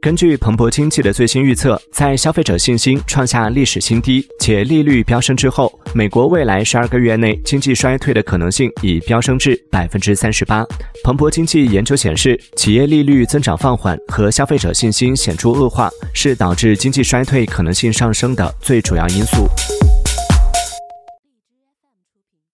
根据彭博经济的最新预测在消费者信心创下历史新低且利率飙升之后美国未来十二个月内经济衰退的可能性已飙升至百分之三十八。彭博经济研究显示企业利率增长放缓和消费者信心显著恶化是导致经济衰退可能性上升的最主要因素。